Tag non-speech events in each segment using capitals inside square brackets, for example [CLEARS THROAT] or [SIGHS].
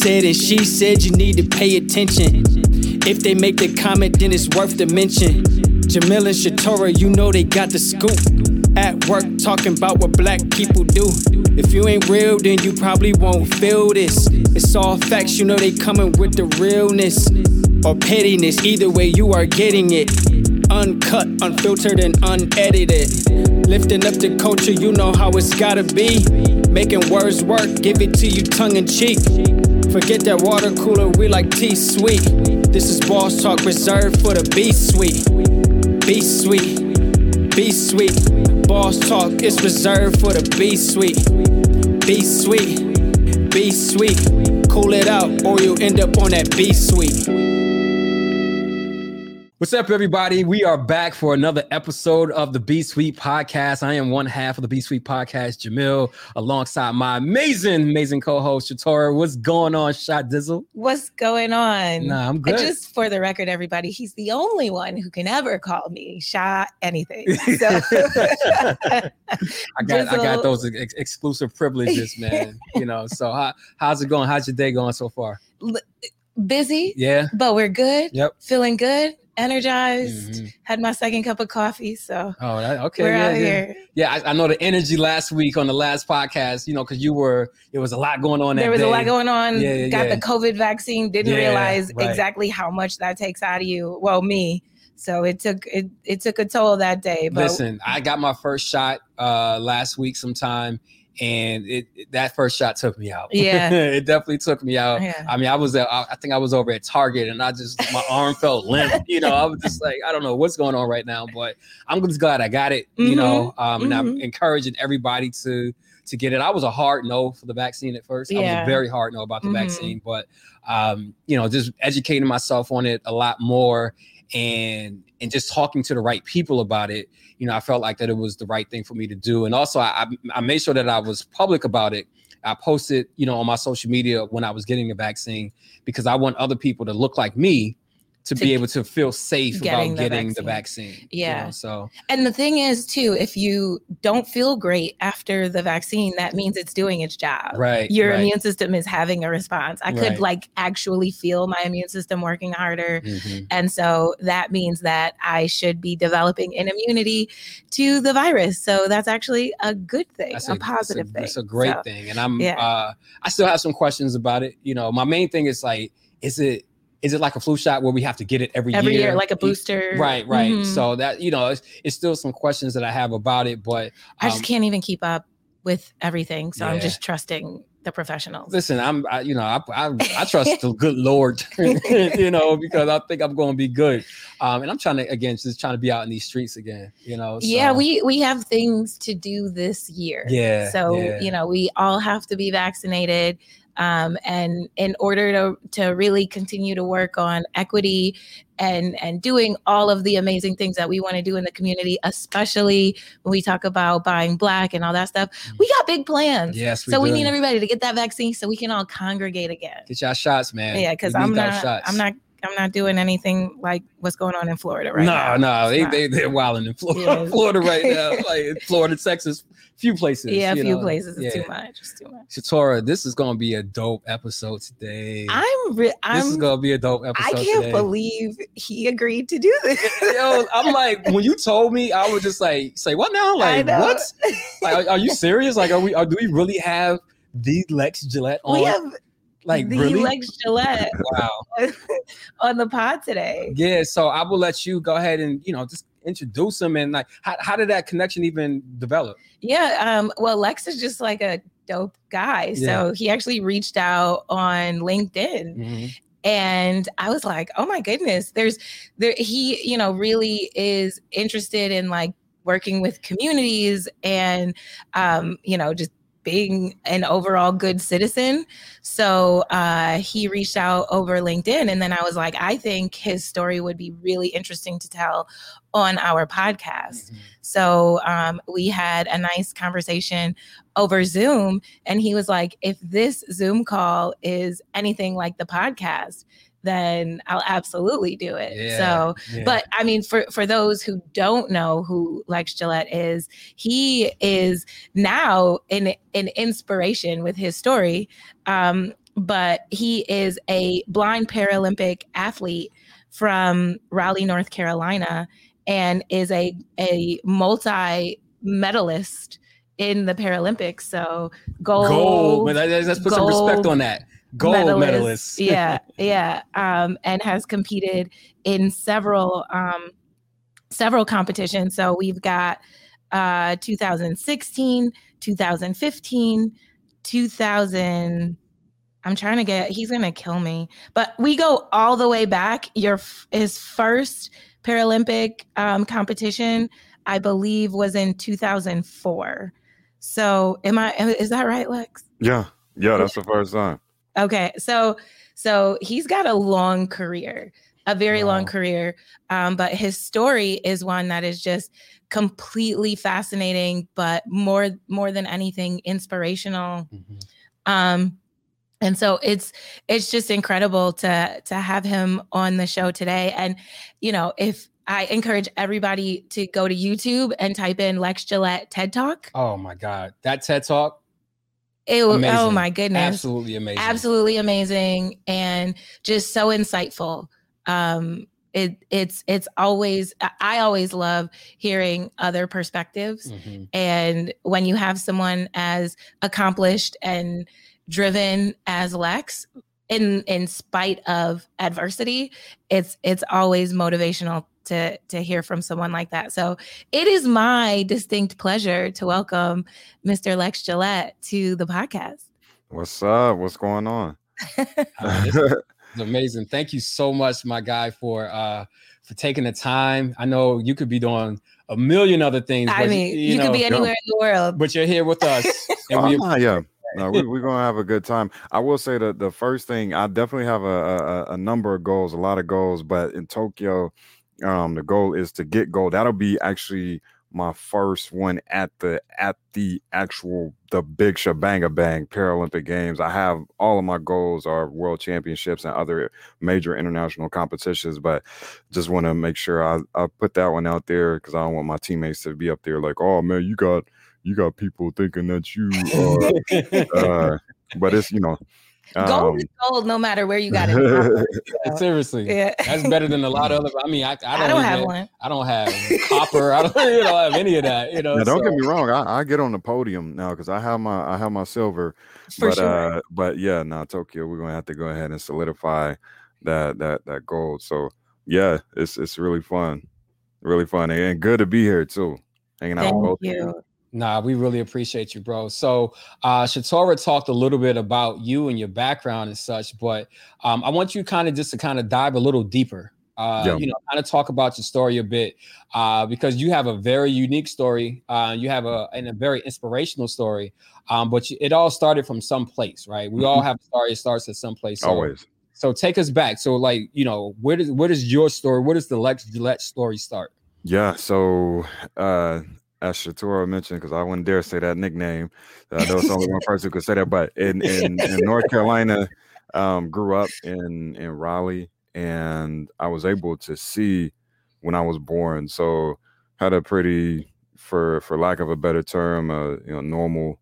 said and she said you need to pay attention. If they make the comment, then it's worth the mention. Jamil and Shatora, you know they got the scoop. At work, talking about what black people do. If you ain't real, then you probably won't feel this. It's all facts, you know they coming with the realness or pettiness. Either way, you are getting it. Uncut, unfiltered, and unedited. Lifting up the culture, you know how it's gotta be. Making words work, give it to you tongue in cheek. Forget that water cooler, we like tea sweet. This is boss talk reserved for the B Suite. Be sweet, be sweet. Boss talk is reserved for the B Suite. Be sweet, be sweet. Cool it out, or you'll end up on that B Suite. What's up, everybody? We are back for another episode of the B Suite Podcast. I am one half of the B Suite Podcast, Jamil, alongside my amazing, amazing co-host Shatora. What's going on, Shot Dizzle? What's going on? Nah, I'm good. Just for the record, everybody, he's the only one who can ever call me Shot anything. [LAUGHS] So [LAUGHS] I got I got those ex- exclusive privileges, [LAUGHS] man. you know, so how, how's it going? How's your day going so far? busy, Yeah. but we're good. Yep. Feeling good, energized. Mhm. Had my second cup of coffee, so Oh, okay. we're yeah, out yeah. here. Yeah, I, I know the energy last week on the last podcast. You know, because you were, it was a lot going on. That There was day. a lot going on. Yeah, yeah, Got yeah. the COVID vaccine. Didn't realize right. exactly how much that takes out of you. Well, me. So it took it, it took a toll that day. But Listen, I got my first shot uh last week sometime, and it, it- that first shot took me out. Yeah. [LAUGHS] it definitely took me out. Yeah. I mean, I was at, I I think I was over at Target, and I just my arm felt limp. You know, I was just like, I don't know what's going on right now, but I'm just glad I got it. You know, um, and I'm mhm. encouraging everybody to to get it. I was a hard no for the vaccine at first. I was a very hard no about the Mhm. vaccine, but um, you know, just educating myself on it a lot more and and just talking to the right people about it you know i felt like that it was the right thing for me to do. And also i i, made sure that i was public about it. I posted you know on my social media when i was getting the vaccine because i want other people to look like me to, To be able to feel safe getting about the getting the vaccine. vaccine you Yeah. know, so And the thing is, too, if you don't feel great after the vaccine, that means it's doing its job. right Your right. immune system is having a response. I Right. could like actually feel my immune system working harder. Mhm. And so that means that I should be developing an immunity to the virus. So that's actually a good thing, That's a, that's positive thing. It's a great So, thing, and I'm. yeah. Uh, I still have some questions about it. You know, my main thing is like, is it is it like a flu shot where we have to get it every, Every year, year, like a booster. Right, right. Mhm. So that you know, it's, it's still some questions that I have about it, but I just um, can't even keep up with everything. So I'm just trusting the professionals. Listen, I'm, I, you know, I, I, I trust [LAUGHS] the good Lord, [LAUGHS] you know, because I think I'm going to be good. Um, and I'm trying to, again, just trying to be out in these streets again, you know. yeah we we have things to do this year Yeah, so yeah. you know we all have to be vaccinated um, and in order to to really continue to work on equity and and doing all of the amazing things that we want to do in the community especially when we talk about buying black and all that stuff we got big plans Yes, we so we need everybody to get that vaccine so we can all congregate again get y'all shots, man. yeah because i'm not shots. i'm not i'm not doing anything like what's going on in florida right no, now no, It's they, not. they they're wilding in Florida, Yeah. [LAUGHS] Florida right now, [LAUGHS] like Florida, Texas, few places. yeah a few know. places it's Yeah. too much it's too much Shatora, this is gonna be a dope episode today. I'm re- this is gonna be a dope episode. I can't today. believe he agreed to do this. [LAUGHS] Yo, I'm like, when you told me, I was just like, say what now? Like, what? Like, are, are you serious? Like, are we? Are, do we really have the Lex Gillette on? we have like, the really? Lex Gillette wow. [LAUGHS] on the pod today. Yeah. So I will let you go ahead and you know just introduce him and like, how, how did that connection even develop? Yeah. Um, well, Lex is just like a dope guy. So he actually reached out on LinkedIn and I was like, oh my goodness, there's there he, you know, really is interested in like working with communities and um, you know, just being an overall good citizen. So uh, he reached out over LinkedIn, and then I was like, I think his story would be really interesting to tell on our podcast. So um, we had a nice conversation over Zoom, and he was like, if this Zoom call is anything like the podcast, then I'll absolutely do it. Yeah, So yeah. but I mean, for for those who don't know who Lex Gillette is, he is now an an inspiration with his story. Um, but he is a blind Paralympic athlete from Raleigh, North Carolina, and is a a multi medalist in the Paralympics. So gold. Gold. Let's put gold some respect on that. Gold medalist. medalist. yeah, yeah. Um, and has competed in several um, several competitions. So we've got uh, 2016, 2015, 2000. I'm trying to get. He's gonna kill me. But we go all the way back. Your his first Paralympic um, competition, I believe, was in 2004. So, am I? Is that right, Lex? Yeah, yeah, that's the first time. Okay, so so he's got a long career, a very wow. long career. Um, but his story is one that is just completely fascinating, but more more than anything, inspirational. Mm-hmm. Um, and so it's it's just incredible to to have him on the show today and you know if i encourage everybody to go to youtube and type in lex gillette ted talk oh my god that ted talk it, was oh my goodness. Absolutely amazing. Absolutely amazing and just so insightful. Um it it's it's always i always love hearing other perspectives. Mm-hmm. and when you have someone as accomplished and driven as Lex in in spite of adversity it's it's always motivational to to hear from someone like that. So it is my distinct pleasure to welcome mr lex gillette to the podcast. What's up? What's going on? [LAUGHS] It's amazing. Thank you so much my guy for uh for taking the time. I know you could be doing a million other things i mean you, you know, could be anywhere in the world. but you're here with us [LAUGHS] and we, yeah. No, we, are gonna have a good time. I will say that the first thing I definitely have a, a, a number of goals, a lot of goals, but in Tokyo, um, the goal is to get gold. That'll be actually my first one at the at the actual the big shabanga bang Paralympic Games. I have all of my goals are world championships and other major international competitions, but just want to make sure I, I put that one out there because I don't want my teammates to be up there like, oh man, you got you got people thinking that you are, [LAUGHS] uh, but it's you know. Gold is um gold, no matter where you got it. [LAUGHS] Seriously, yeah. that's better than a lot of other. I mean, I, I don't, I don't even, have one. I don't have [LAUGHS] copper. I don't, [LAUGHS] you know, have any of that. You know, now, don't so. get me wrong. I, I, get on the podium now because I have my I have my silver. For but sure. uh, but yeah, now Tokyo, we're gonna have to go ahead and solidify that that that gold. So yeah, it's it's really fun, really fun, and good to be here too. Hanging out Thank with both you. you. Nah, we really appreciate you, bro. So, uh, Shatora talked a little bit about you and your background and such, but um, I want you kind of just to kind of dive a little deeper. Uh, yeah. You know, kind of talk about your story a bit uh, because you have a very unique story. Uh, you have a and a very inspirational story, um, but you, it all started from some place, right? We all mm-hmm. have a story. It starts at some place. So, Always. So take us back. So, like, you know, where does where does your story? Where does the Lex Gillette story start? Yeah. So uh, as Shatora mentioned, because I wouldn't dare say that nickname. I know it's only one person who could say that, but in in, in North Carolina, um, grew up in in Raleigh, and I was able to see when I was born. So had a pretty, for for lack of a better term, a you know normal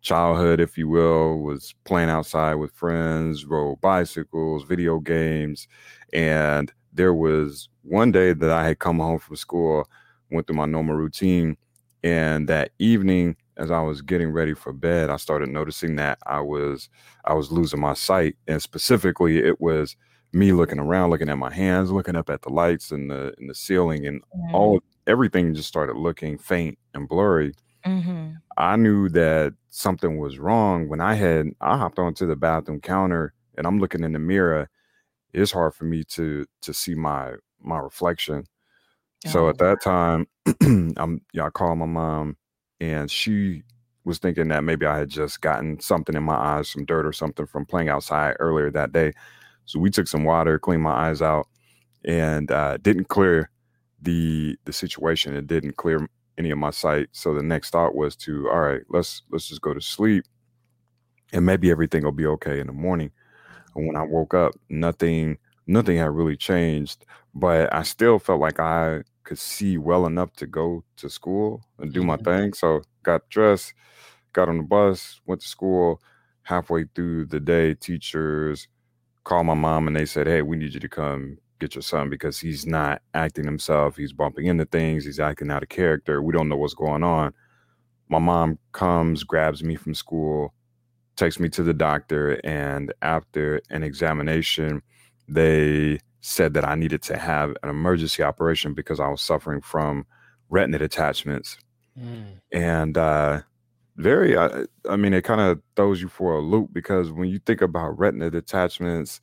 childhood, if you will. Was playing outside with friends, rode bicycles, video games, and there was one day that I had come home from school, went through my normal routine and that evening as i was getting ready for bed i started noticing that i was i was losing my sight and specifically it was me looking around looking at my hands looking up at the lights and the in the ceiling and mm-hmm. all everything just started looking faint and blurry mm-hmm. i knew that something was wrong when i had i hopped onto the bathroom counter and i'm looking in the mirror it's hard for me to to see my my reflection so at that time, [CLEARS THROAT] I'm yeah, I called my mom and she was thinking that maybe I had just gotten something in my eyes, some dirt or something from playing outside earlier that day. So we took some water, cleaned my eyes out, and uh, didn't clear the the situation. It didn't clear any of my sight. So the next thought was to, all right, let's let's just go to sleep, and maybe everything will be okay in the morning. And when I woke up, nothing nothing had really changed, but I still felt like I could see well enough to go to school and do my mm-hmm. thing. So got dressed, got on the bus, went to school, halfway through the day, teachers called my mom and they said, Hey, we need you to come get your son because he's not acting himself. He's bumping into things. He's acting out of character. We don't know what's going on. My mom comes, grabs me from school, takes me to the doctor. And after an examination, they said that I needed to have an emergency operation because I was suffering from retina detachments. Mm. And uh, very, uh, I mean, it kind of throws you for a loop because when you think about retina detachments,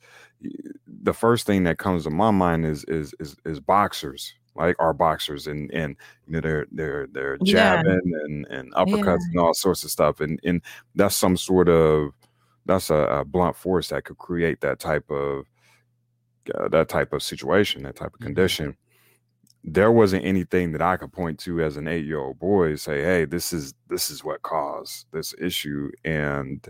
the first thing that comes to my mind is is is, is boxers like our boxers and and you know they're they're they're jabbing yeah. and and uppercuts yeah. and all sorts of stuff and and that's some sort of that's a, a blunt force that could create that type of uh, that type of situation that type of mm-hmm. condition there wasn't anything that I could point to as an eight year old boy say, "Hey, this is this is what caused this issue," and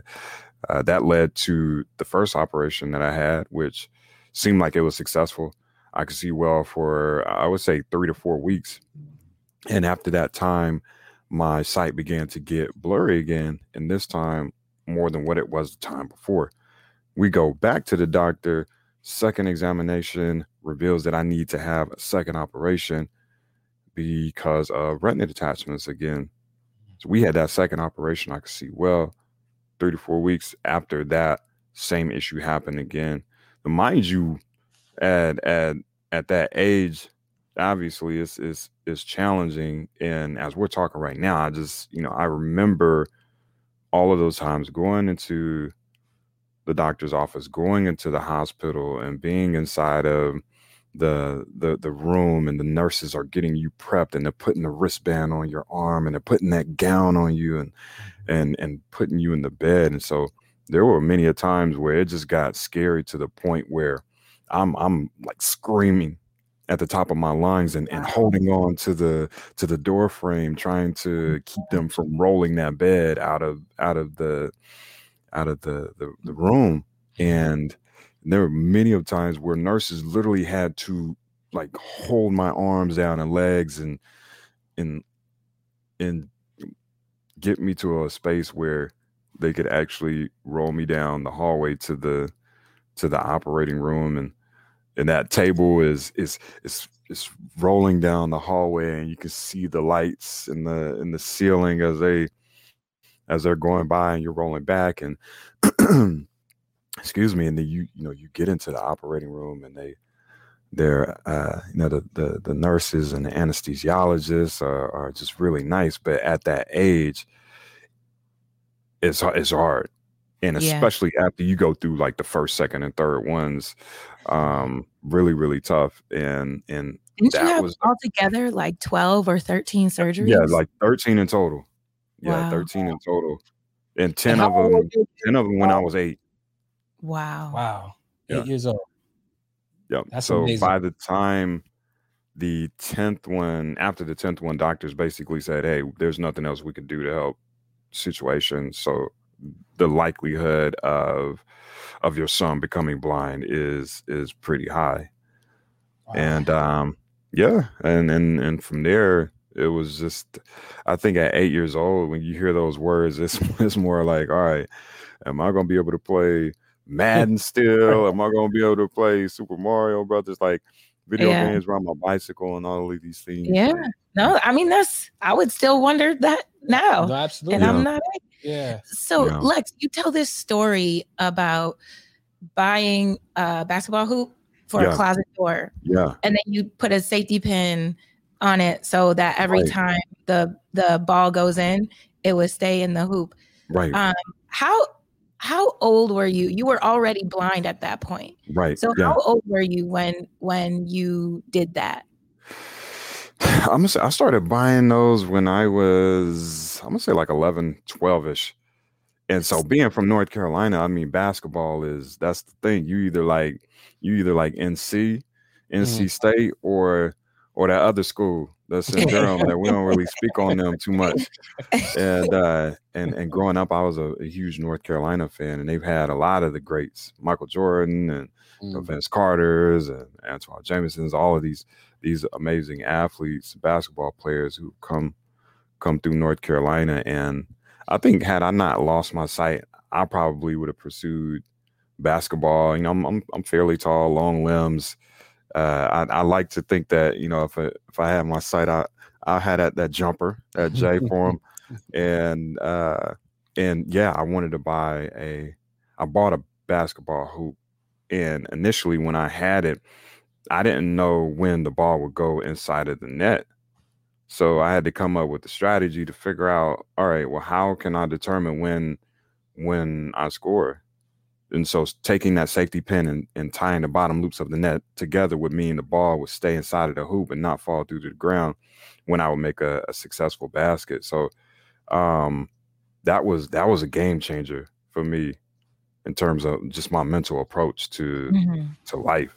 uh, that led to the first operation that I had, which seemed like it was successful. I could see well for I would say three to four weeks, and after that time, my sight began to get blurry again, and this time more than what it was the time before. We go back to the doctor. Second examination reveals that I need to have a second operation because of retina detachments again. So we had that second operation. I could see well. Three to four weeks after that, same issue happened again. But mind you, at at at that age, obviously it's it's it's challenging. And as we're talking right now, I just you know I remember all of those times going into the doctor's office, going into the hospital, and being inside of the the the room and the nurses are getting you prepped and they're putting the wristband on your arm and they're putting that gown on you and mm-hmm. and and putting you in the bed. And so there were many a times where it just got scary to the point where I'm I'm like screaming at the top of my lungs and, and holding on to the to the door frame trying to mm-hmm. keep them from rolling that bed out of out of the out of the the, the mm-hmm. room mm-hmm. and there were many of times where nurses literally had to like hold my arms down and legs and and and get me to a space where they could actually roll me down the hallway to the to the operating room and and that table mm-hmm. is is is is rolling down the hallway and you can see the lights in the in the ceiling as they as they're going by and you're rolling back and [CLEARS THROAT] excuse me and then you you know you get into the operating room and they they're uh you know the the, the nurses and the anesthesiologists are, are just really nice but at that age it's it's hard. And especially yeah. after you go through like the first second and third ones um really really tough. And and Didn't that you have was altogether like 12 or 13 surgeries? yeah like 13 in total yeah wow. 13 in total and 10 and of them 10 of them when i was eight Wow. Wow. Eight years old. Yep. That's so amazing. by the time the 10th one, after the 10th one, doctors basically said, Hey, there's nothing else we could do to help situation. So the likelihood of of your son becoming blind is is pretty high. Wow. And um yeah, and and and from there it was just I think at eight years old, when you hear those words, it's [LAUGHS] it's more like, all right, am I gonna be able to play [LAUGHS] Madden still? Am I gonna be able to play Super Mario Brothers? Like video yeah. games, ride my bicycle, and all of these things. Yeah. No, I mean that's I would still wonder that now. No, absolutely. And yeah. I'm not. Yeah. So yeah. Lex, you tell this story about buying a basketball hoop for a closet door. Yeah. And then you put a safety pin on it so that every right. time the the ball goes in, it would stay in the hoop. Right. Um, how how old were you? You were already blind at that point. Right. So yeah. how old were you when when you did that? [SIGHS] I'm gonna say I started buying those when I was I'm gonna say like 11, 12 ish. And so being from North Carolina, I mean basketball is that's the thing. You either like you either like NC, NC mm-hmm. State or or that other school that's in Durham that we don't really speak on them too much. And [LAUGHS] uh, and and growing up, I was a, a, huge North Carolina fan, and they've had a lot of the greats, Michael Jordan and mm. Vince Carter's and Antawn Jamison's, all of these these amazing athletes, basketball players who come come through North Carolina. And I think had I not lost my sight, I probably would have pursued basketball. You know, I'm I'm, I'm fairly tall, long limbs. Uh, I, I, like to think that you know if I, if I had my sight, I I had that that jumper, that J form, [LAUGHS] and uh, and yeah, I wanted to buy a. I bought a basketball hoop, and initially when I had it, I didn't know when the ball would go inside of the net. So I had to come up with a strategy to figure out, all right, well, how can I determine when when I score? And so taking that safety pin and, and tying the bottom loops of the net together would mean the ball would stay inside of the hoop and not fall through to the ground when I would make a, a successful basket. So um, that was that was a game changer for me in terms of just my mental approach to mm-hmm. to life.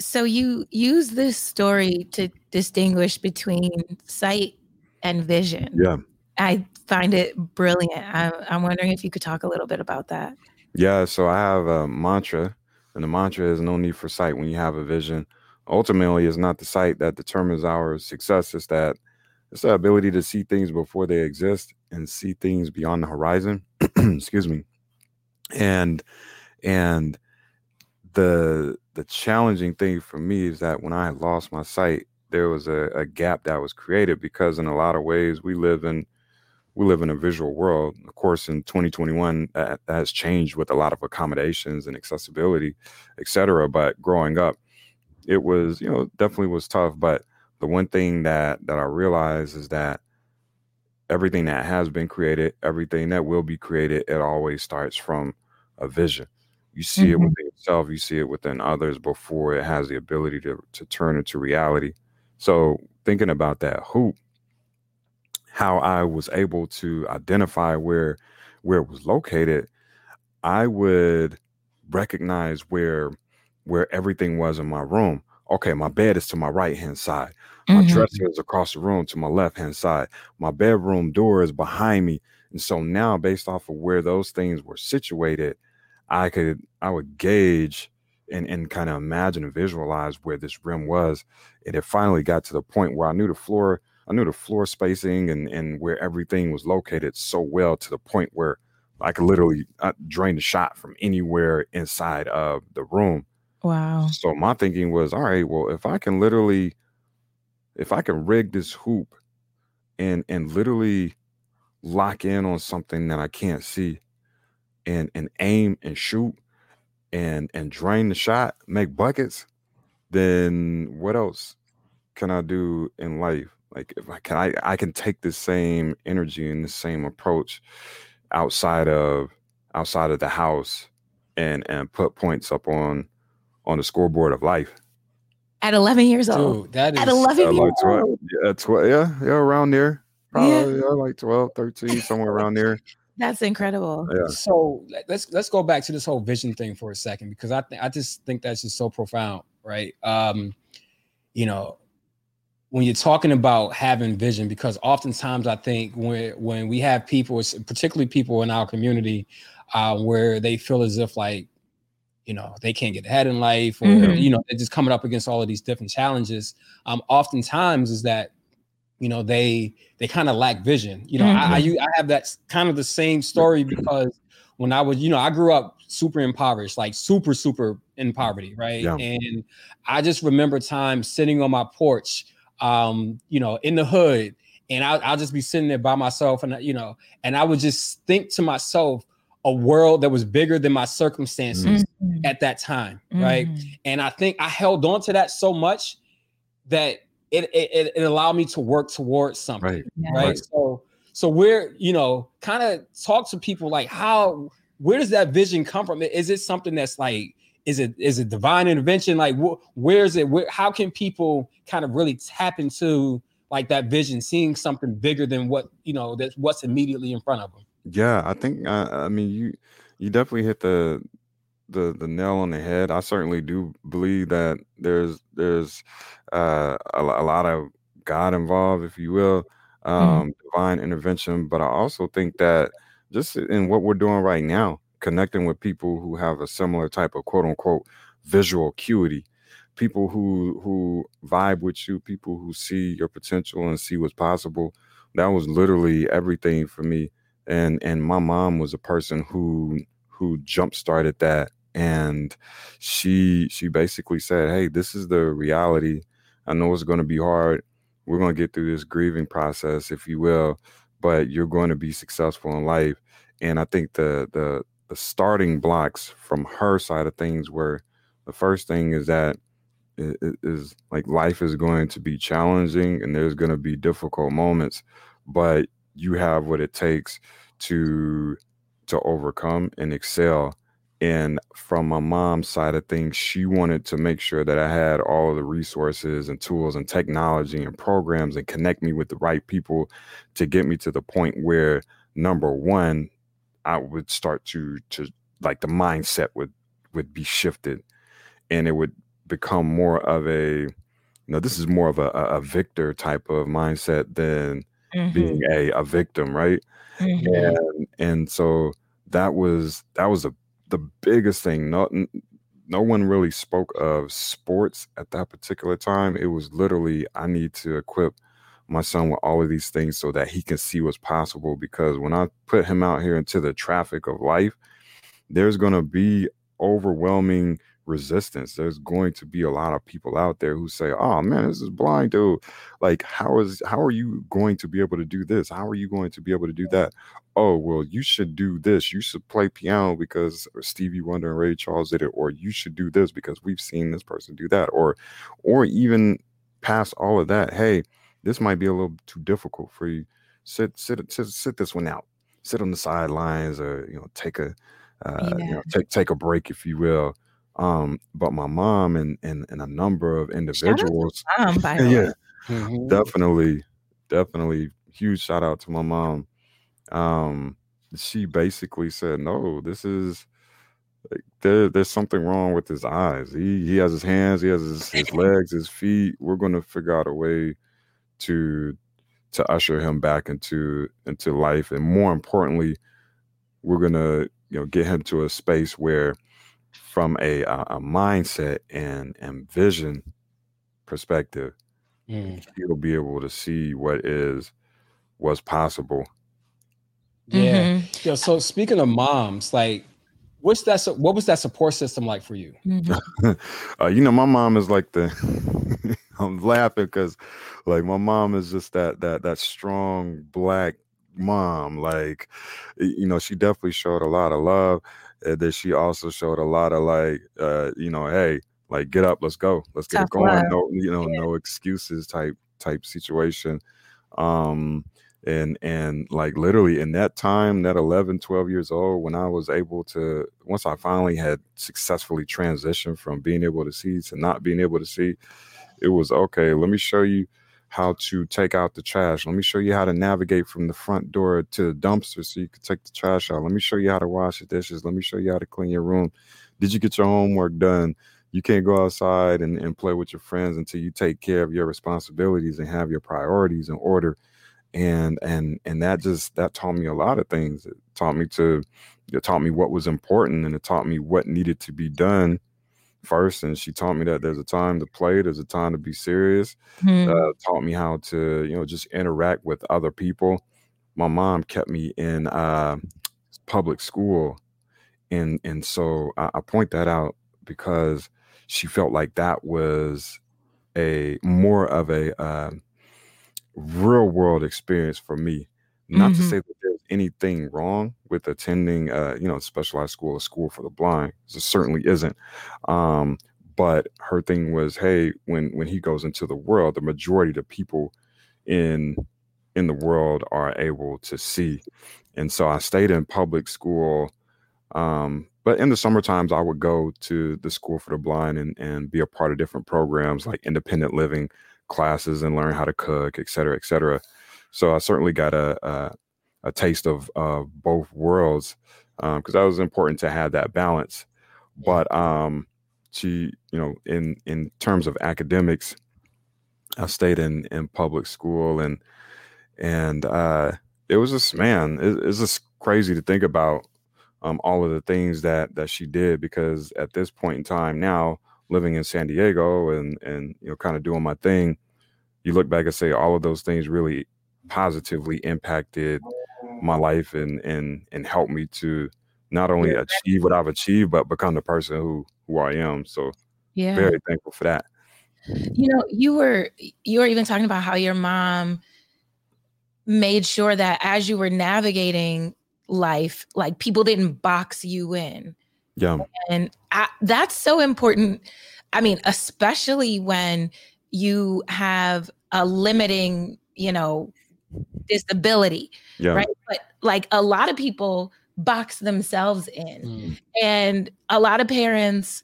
So you use this story to distinguish between sight and vision. Yeah. I find it brilliant. I, I'm wondering if you could talk a little bit about that. Yeah, so I have a mantra, and the mantra is no need for sight when you have a vision. Ultimately, it's not the sight that determines our success, it's that it's the ability to see things before they exist and see things beyond the horizon. [CLEARS THROAT] Excuse me. And and the the challenging thing for me is that when I lost my sight, there was a, a gap that was created because in a lot of ways we live in we live in a visual world. Of course, in 2021, that, that has changed with a lot of accommodations and accessibility, et cetera. But growing up, it was, you know, definitely was tough. But the one thing that that I realized is that everything that has been created, everything that will be created, it always starts from a vision. You see mm-hmm. it within yourself, you see it within others before it has the ability to to turn into reality. So thinking about that hoop, how I was able to identify where where it was located, I would recognize where where everything was in my room. Okay, my bed is to my right hand side. My mm-hmm. dresser is across the room to my left hand side. My bedroom door is behind me. And so now, based off of where those things were situated, I could I would gauge and, and kind of imagine and visualize where this rim was. And it finally got to the point where I knew the floor I knew the floor spacing and and where everything was located so well to the point where I could literally uh, drain the shot from anywhere inside of the room. Wow. So my thinking was, all right, well, if I can literally, if I can rig this hoop and and literally lock in on something that I can't see and and aim and shoot and and drain the shot, make buckets, then what else can I do in life? Like if I can I, I can take the same energy and the same approach outside of outside of the house and and put points up on on the scoreboard of life. At 11 years old. Dude, that is at 11 years like 12, old. Yeah, 12, yeah, yeah, around there. Probably yeah. yeah, like 12, 13, somewhere around there. [LAUGHS] That's incredible. Yeah. So let's let's go back to this whole vision thing for a second because I think I just think that's just so profound, right? Um, you know, when you're talking about having vision, because oftentimes I think when when we have people, particularly people in our community, uh, where they feel as if like, you know, they can't get ahead in life, or mm-hmm. you know, they're just coming up against all of these different challenges. Um, oftentimes is that, you know, they they kind of lack vision. You know, mm-hmm. I, I I have that kind of the same story because when I was, you know, I grew up super impoverished, like super, super in poverty, right? Yeah. And I just remember times sitting on my porch um, you know, in the hood, and I'll, I'll just be sitting there by myself, and you know, and I would just think to myself a world that was bigger than my circumstances mm-hmm. at that time, mm-hmm. right? And I think I held on to that so much that it it, it allowed me to work towards something, right? Yeah. right? So so we're you know kind of talk to people like how where does that vision come from? Is it something that's like is it is it divine intervention like wh- where's it where how can people kind of really tap into like that vision seeing something bigger than what you know that's what's immediately in front of them yeah i think uh, i mean you you definitely hit the the the nail on the head i certainly do believe that there's there's uh a, a lot of god involved if you will mm-hmm. um mm. divine intervention but i also think that just in what we're doing right now connecting with people who have a similar type of quote unquote visual acuity. People who who vibe with you people who see your potential and see what's possible. That was literally everything for me. And and my mom was a person who who jump started that. And she she basically said hey this is the reality. I know it's going to be hard. We're going to get through this grieving process if you will but you're going to be successful in life. And i think the the the starting blocks from her side of things were the first thing is that it is like life is going to be challenging and there's going to be difficult moments but you have what it takes to to overcome and excel. And from my mom's side of things she wanted to make sure that i had all the resources and tools and technology and programs and connect me with the right people to get me to the point where number one i would start to to like the mindset would would be shifted and it would become more of a you know this is more of a, a victor type of mindset than mm-hmm. being a, a victim right mm-hmm. and and so that was that was a, the biggest thing no no one really spoke of sports at that particular time it was literally i need to equip my son with all of these things so that he can see what's possible because when i put him out here into the traffic of life there's going to be overwhelming resistance. There's going to be a lot of people out there who say, "Oh man, this is blind dude. Like, how is how are you going to be able to do this? How are you going to be able to do that? Oh, well, you should do this. You should play piano because Stevie Wonder and Ray Charles did it, or you should do this because we've seen this person do that, or or even past all of that. Hey, this might be a little too difficult for you. Sit sit sit, sit this one out. Sit on the sidelines, or you know, take a uh, yeah. you know, take take a break, if you will um, but my mom and and, and a number of individuals, mom, [LAUGHS] yeah, mm-hmm. definitely, definitely, huge shout out to my mom. Um, she basically said, "No, this is." Like, there, there's something wrong with his eyes. He he has his hands, he has his, his [LAUGHS] legs, his feet. We're gonna figure out a way to to usher him back into into life, and more importantly, we're gonna you know get him to a space where from a, a, a mindset and and vision perspective, mm. you'll be able to see what is what's possible. Yeah. Mm-hmm. Yeah. So speaking of moms, like what's that what was that support system like for you? Mm-hmm. [LAUGHS] uh, you know, my mom is like the [LAUGHS] I'm laughing because like my mom is just that that that strong black mom. Like, you know, she definitely showed a lot of love and then she also showed a lot of like, uh, you know, hey, like get up, let's go, let's get Tough it going. Love. No, you know, yeah. no excuses type type situation. Um, and and like literally in that time that 11 12 years old when i was able to once i finally had successfully transitioned from being able to see to not being able to see it was okay let me show you how to take out the trash. Let me show you how to navigate from the front door to the dumpster so you can take the trash out. Let me show you how to wash the dishes. Let me show you how to clean your room. Did you get your homework done? You can't go outside and, and play with your friends until you take care of your responsibilities and have your priorities in order. And and and that just that taught me a lot of things. It taught me to it taught me what was important and it taught me what needed to be done first and she taught me that there's a time to play there's a time to be serious mm-hmm. uh, taught me how to you know just interact with other people my mom kept me in uh, public school and and so I, I, point that out because she felt like that was a more of a uh, real world experience for me not mm-hmm. to say that there's anything wrong with attending, uh, you know, specialized school, a school for the blind. It certainly isn't. Um, but her thing was, hey, when when he goes into the world, the majority of the people in in the world are able to see. And so I stayed in public school. Um, but in the summer times, I would go to the school for the blind and, and be a part of different programs like independent living classes and learn how to cook, et cetera, et cetera. So I certainly got a a, a taste of uh, both worlds because um, that was important to have that balance. But um, she, you know, in in terms of academics, I stayed in in public school and and uh, it was just man, it, it's just crazy to think about um, all of the things that that she did because at this point in time now living in San Diego and and you know kind of doing my thing, you look back and say all of those things really positively impacted my life and and and help me to not only yeah. achieve what I've achieved, but become the person who who I am. So yeah, very thankful for that. You know, you were you were even talking about how your mom made sure that as you were navigating life, like people didn't box you in. Yeah. And I, that's so important. I mean, especially when you have a limiting, you know, disability. Yeah. Right. But like a lot of people box themselves in. Mm. And a lot of parents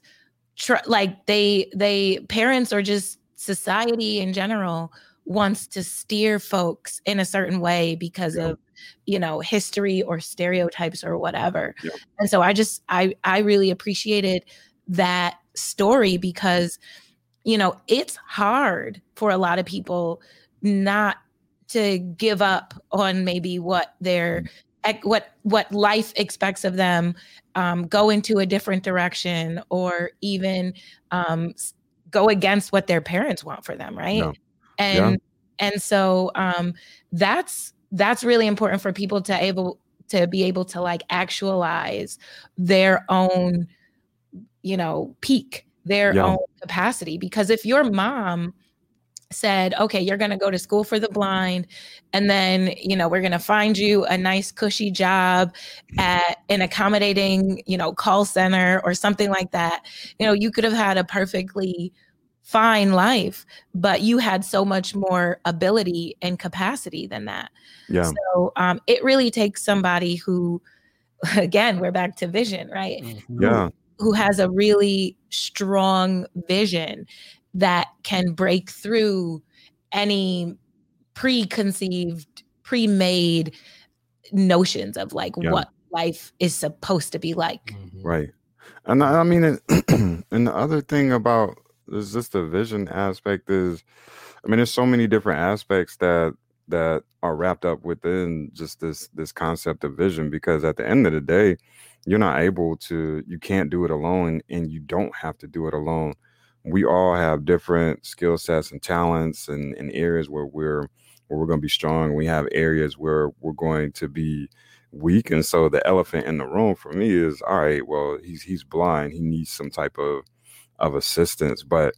try like they they parents or just society in general wants to steer folks in a certain way because yeah. of you know history or stereotypes or whatever yeah. and so i just i i really appreciated that story because you know it's hard for a lot of people not to give up on maybe what their mm. what what life expects of them um, go into a different direction or even um, go against what their parents want for them right no. and yeah. and so um, that's that's really important for people to able to be able to like actualize their own you know peak their yeah. own capacity because if your mom said okay you're going to go to school for the blind and then you know we're going to find you a nice cushy job at an accommodating you know call center or something like that you know you could have had a perfectly fine life, but you had so much more ability and capacity than that. Yeah. So um, it really takes somebody who, [LAUGHS] again, we're back to vision, right? Mm-hmm. Yeah. Who, who has a really strong vision that can break through any preconceived, pre-made notions of like yeah. what life is supposed to be like. Mm-hmm. Right. And I, I mean, [CLEARS THROAT] and the other thing about there's just the vision aspect is i mean there's so many different aspects that that are wrapped up within just this this concept of vision because at the end of the day you're not able to you can't do it alone and you don't have to do it alone. We all have different skill sets and talents and, and areas where we're where we're going to be strong. We have areas where we're going to be weak and so the elephant in the room for me is all right well he's he's blind. He needs some type of of assistance. But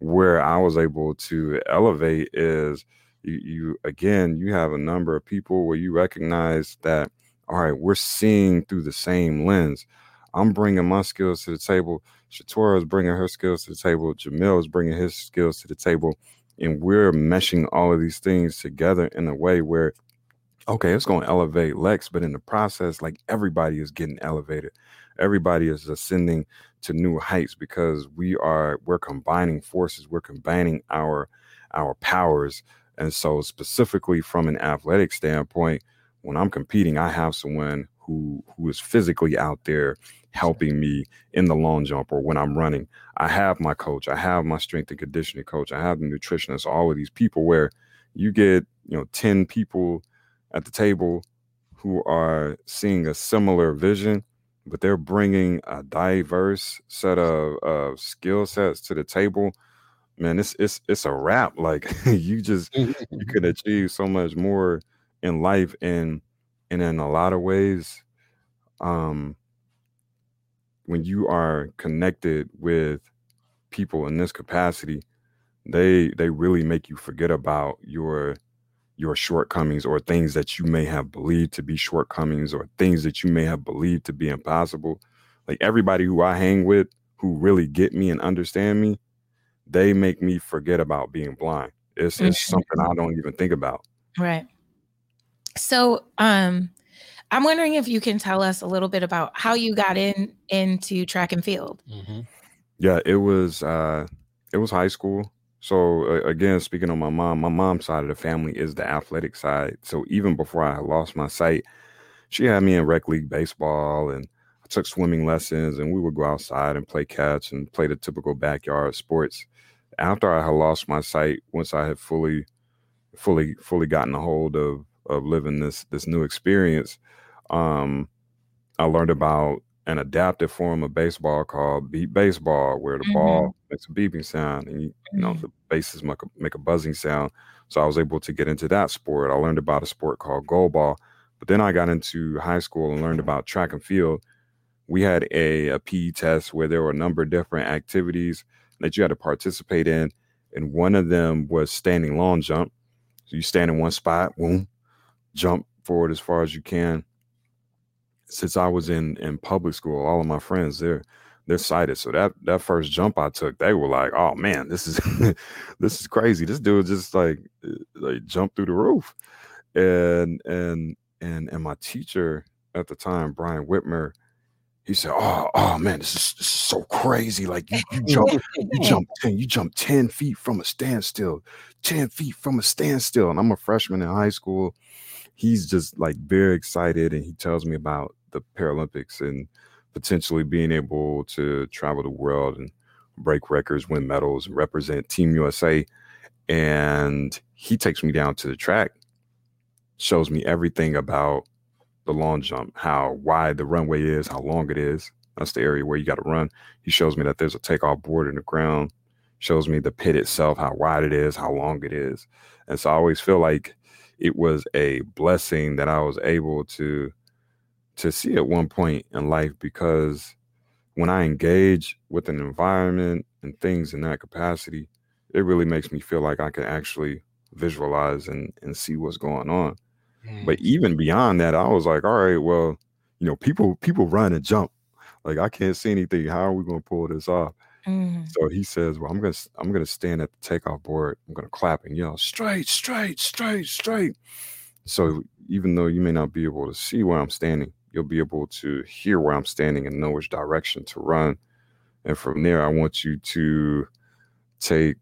where I was able to elevate is you, you again, you have a number of people where you recognize that, all right, we're seeing through the same lens. I'm bringing my skills to the table. Shatora is bringing her skills to the table. Jamil is bringing his skills to the table. And we're meshing all of these things together in a way where, okay, it's going to elevate Lex, but in the process, like everybody is getting elevated. Everybody is ascending to new heights because we are we're combining forces we're combining our our powers and so specifically from an athletic standpoint when i'm competing i have someone who who is physically out there helping me in the long jump or when i'm running i have my coach i have my strength and conditioning coach i have the nutritionist all of these people where you get you know 10 people at the table who are seeing a similar vision but they're bringing a diverse set of, of skill sets to the table. Man, it's it's it's a wrap. Like [LAUGHS] you just you mm-hmm. can achieve so much more in life, and and in a lot of ways, um, when you are connected with people in this capacity, they they really make you forget about your your shortcomings or things that you may have believed to be shortcomings or things that you may have believed to be impossible. Like everybody who I hang with who really get me and understand me, they make me forget about being blind. It's, mm-hmm. it's something I don't even think about. Right. So, um, I'm wondering if you can tell us a little bit about how you got in into track and field. Mm-hmm. Yeah, it was uh, it was high school. So uh, again, speaking on my mom, my mom's side of the family is the athletic side. So even before I lost my sight, she had me in rec league baseball and I took swimming lessons and we would go outside and play catch and play the typical backyard sports. After I had lost my sight, once I had fully, fully, fully gotten a hold of of living this this new experience, um, I learned about an adaptive form of baseball called beep baseball, where the mm-hmm. ball makes a beeping sound and you, you know mm-hmm. the bases make a, make a buzzing sound. So I was able to get into that sport. I learned about a sport called goalball, But then I got into high school and learned about track and field. We had a, a PE test where there were a number of different activities that you had to participate in. And one of them was standing long jump. So you stand in one spot, boom, jump forward as far as you can. Since I was in in public school, all of my friends they're they're sighted. So that that first jump I took, they were like, "Oh man, this is [LAUGHS] this is crazy. This dude just like uh, like jumped through the roof." And and and and my teacher at the time, Brian Whitmer, he said, "Oh, oh man, this is, this is so crazy! Like you, you [LAUGHS] jump, you jump ten, you jump ten feet from a standstill, ten feet from a standstill." And I'm a freshman in high school. He's just like very excited, and he tells me about the Paralympics and potentially being able to travel the world and break records, win medals, and represent Team USA. And he takes me down to the track, shows me everything about the long jump, how wide the runway is, how long it is. That's the area where you got to run. He shows me that there's a takeoff board in the ground, shows me the pit itself, how wide it is, how long it is. And so I always feel like it was a blessing that I was able to to see at one point in life because when I engage with an environment and things in that capacity, it really makes me feel like I can actually visualize and, and see what's going on. Mm. But even beyond that, I was like, all right, well, you know, people people run and jump. Like I can't see anything. How are we gonna pull this off? Mm. So he says, Well, I'm gonna I'm gonna stand at the takeoff board, I'm gonna clap and yell, straight, straight, straight, straight. So even though you may not be able to see where I'm standing, you'll be able to hear where I'm standing and know which direction to run. And from there, I want you to take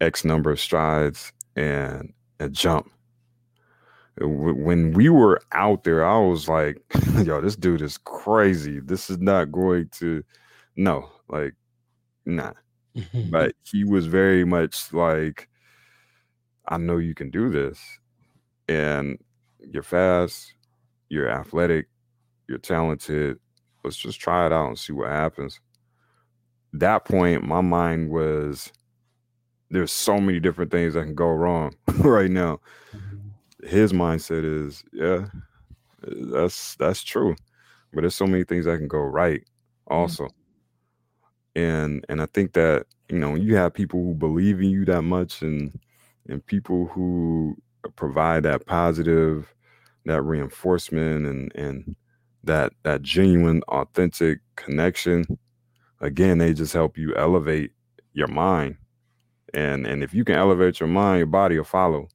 X number of strides and, and jump. When we were out there, I was like, [LAUGHS] yo, this dude is crazy. This is not going to, no, like, nah. but [LAUGHS] he was very much like, I know you can do this. And you're fast, you're athletic, you're talented. Let's just try it out and see what happens. That point, my mind was there's so many different things that can go wrong [LAUGHS] right now. His mindset is, yeah, that's that's true. But there's so many things that can go right also. Mm-hmm. And and I think that, you know, you have people who believe in you that much and and people who provide that positive that reinforcement and and that that genuine authentic connection again they just help you elevate your mind and and if you can elevate your mind your body will follow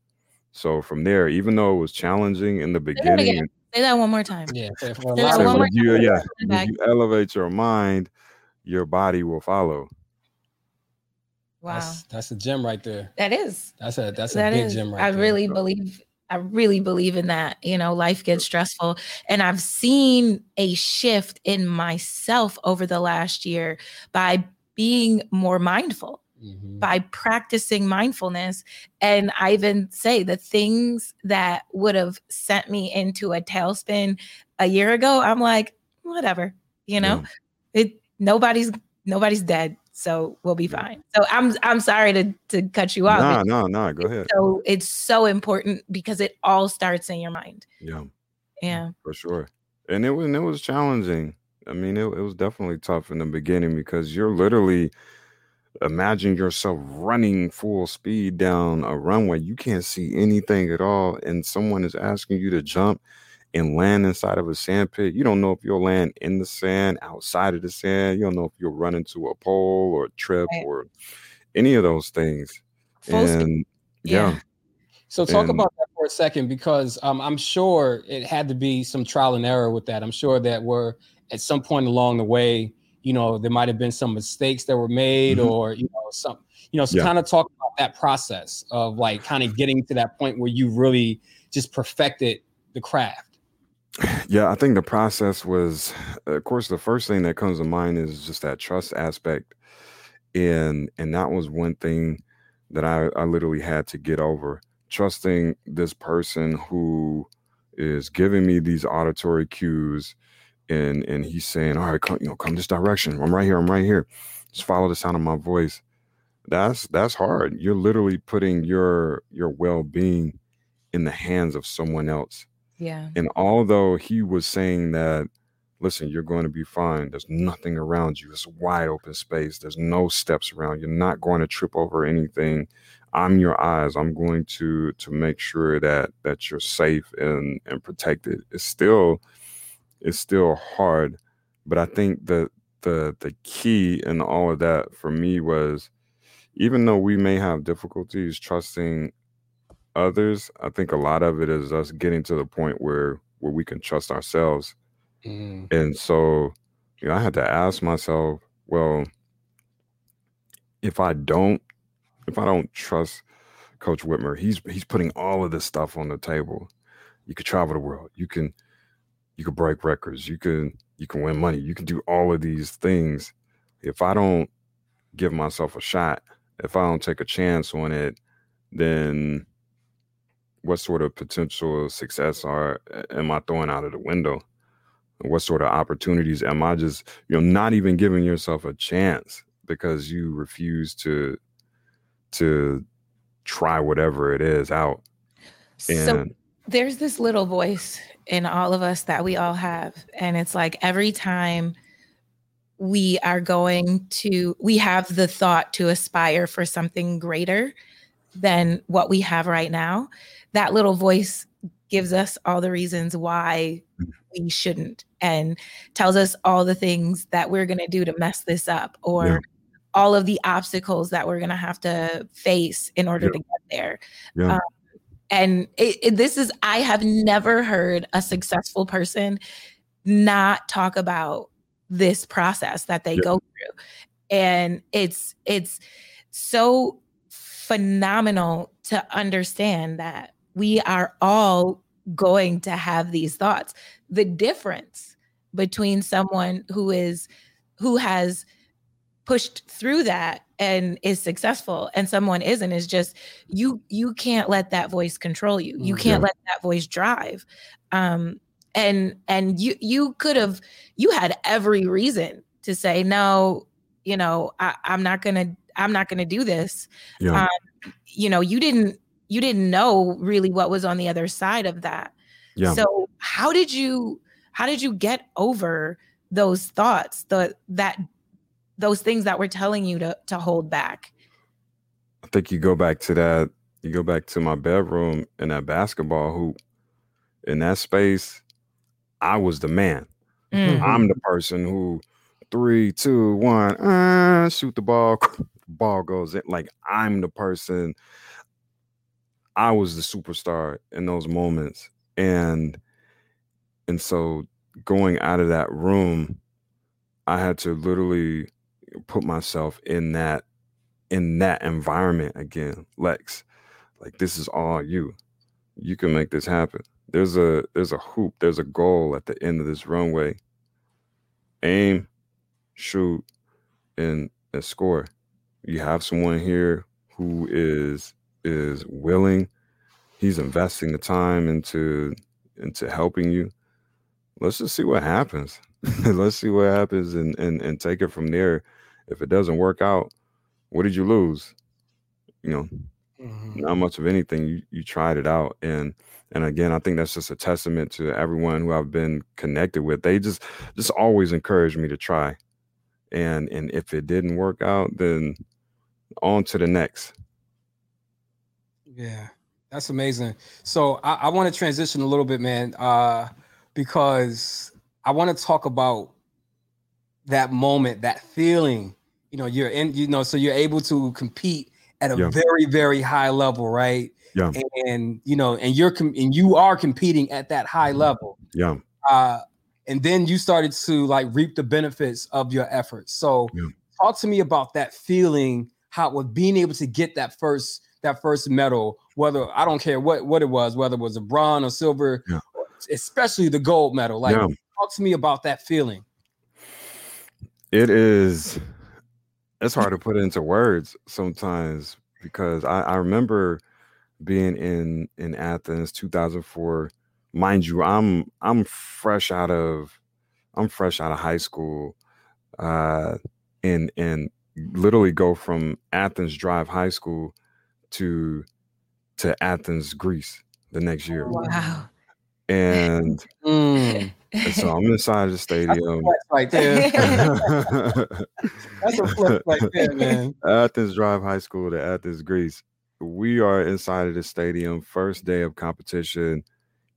so from there even though it was challenging in the beginning say that one more time yeah say that one more you, yeah if you elevate your mind your body will follow wow that's, that's a gem right there that is that's a that's a that big is. gem right i there. really believe I really believe in that. You know, life gets stressful. And I've seen a shift in myself over the last year by being more mindful, mm-hmm. by practicing mindfulness. And I even say the things that would have sent me into a tailspin a year ago, I'm like, whatever, you know, yeah. it nobody's nobody's dead so we'll be fine. So I'm I'm sorry to to cut you off. No, no, no. Go ahead. So it's so important because it all starts in your mind. Yeah. Yeah. For sure. And it was it was challenging. I mean, it, it was definitely tough in the beginning because you're literally imagine yourself running full speed down a runway. You can't see anything at all, and someone is asking you to jump and land inside of a sand pit. You don't know if you'll land in the sand, outside of the sand. You don't know if you'll run into a pole or a trip right. or any of those things. Full and yeah. yeah. So talk and, about that for a second because um, I'm sure it had to be some trial and error with that. I'm sure that we're at some point along the way, you know, there might have been some mistakes that were made mm-hmm. or, you know, some, you know, so yeah. kind of talk about that process of like kind of getting to that point where you really just perfected the craft. Yeah, I think the process was, of course, the first thing that comes to mind is just that trust aspect, and and that was one thing that I I literally had to get over. Trusting this person who is giving me these auditory cues, and and he's saying, "All right, come, you know, come this direction. I'm right here. I'm right here. Just follow the sound of my voice." That's that's hard. You're literally putting your your well being in the hands of someone else Yeah. And although he was saying that, listen, you're going to be fine. There's nothing around you. It's wide open space. There's no steps around. You're not going to trip over anything. I'm your eyes. I'm going to to make sure that that you're safe and and protected. It's still it's still hard, but I think that the the key in all of that for me was even though we may have difficulties trusting others, I think a lot of it is us getting to the point where where we can trust ourselves. Mm. And so, you know, I had to ask myself, well, if I don't if I don't trust Coach Whitmer, he's he's putting all of this stuff on the table. You could travel the world. You can you can break records. You can you can win money. You can do all of these things. If I don't give myself a shot, if I don't take a chance on it, then what sort of potential success are am I throwing out of the window? What sort of opportunities am I just, you know, not even giving yourself a chance because you refuse to to try whatever it is out. And so there's this little voice in all of us that we all have. And it's like every time we are going to, we have the thought to aspire for something greater than what we have right now. That little voice gives us all the reasons why we shouldn't and tells us all the things that we're going to do to mess this up or yeah all of the obstacles that we're going to have to face in order yeah. to get there. Yeah. Um, and it, it, this is, I have never heard a successful person not talk about this process that they yeah. go through. And it's, it's so phenomenal to understand that we are all going to have these thoughts. The difference between someone who is, who has, pushed through that and is successful and someone isn't is just you you can't let that voice control you you mm, can't yeah. let that voice drive um and and you you could have you had every reason to say no you know I, i'm not gonna i'm not gonna do this yeah. um, you know you didn't you didn't know really what was on the other side of that yeah. so how did you how did you get over those thoughts the that those things that we're telling you to to hold back. I think you go back to that you go back to my bedroom in that basketball hoop. In that space i was the man. Mm-hmm. i'm the person who three two one uh, shoot the ball [LAUGHS] ball goes in. Like i'm the person. I was the superstar in those moments. And and so going out of that room i had to literally put myself in that in that environment again lex. Like this is all you. You can make this happen. There's a there's a hoop there's a goal at the end of this runway. Aim shoot and, and score. You have someone here who is is willing. He's investing the time into into helping you. Let's just see what happens. [LAUGHS] Let's see what happens and, and and take it from there if it doesn't work out, what did you lose? You know, mm-hmm. not much of anything. You you tried it out, and and again, I think that's just a testament to everyone who I've been connected with. They just just always encourage me to try, and and if it didn't work out, then on to the next. Yeah, that's amazing. So I, I want to transition a little bit, man, uh, because I want to talk about that moment, that feeling you know you're in you know so you're able to compete at a yeah. very very high level right yeah and you know and you're com- and you are competing at that high mm-hmm. level yeah uh and then you started to like reap the benefits of your efforts so yeah. talk to me about that feeling how was being able to get that first that first medal whether i don't care what what it was whether it was a bronze or silver yeah. especially the gold medal like talk to me about that feeling it is it's hard to put into words sometimes because I, I remember being in in Athens 2004 mind you I'm I'm fresh out of I'm fresh out of high school uh and and literally go from Athens Drive High School to to Athens Greece the next year. Wow. And, [LAUGHS] mm. And so I'm inside the [LAUGHS] stadium. right there. [LAUGHS] That's a flex right there, man. Athens Drive High School to Athens, Greece. We are inside of the stadium. First day of competition,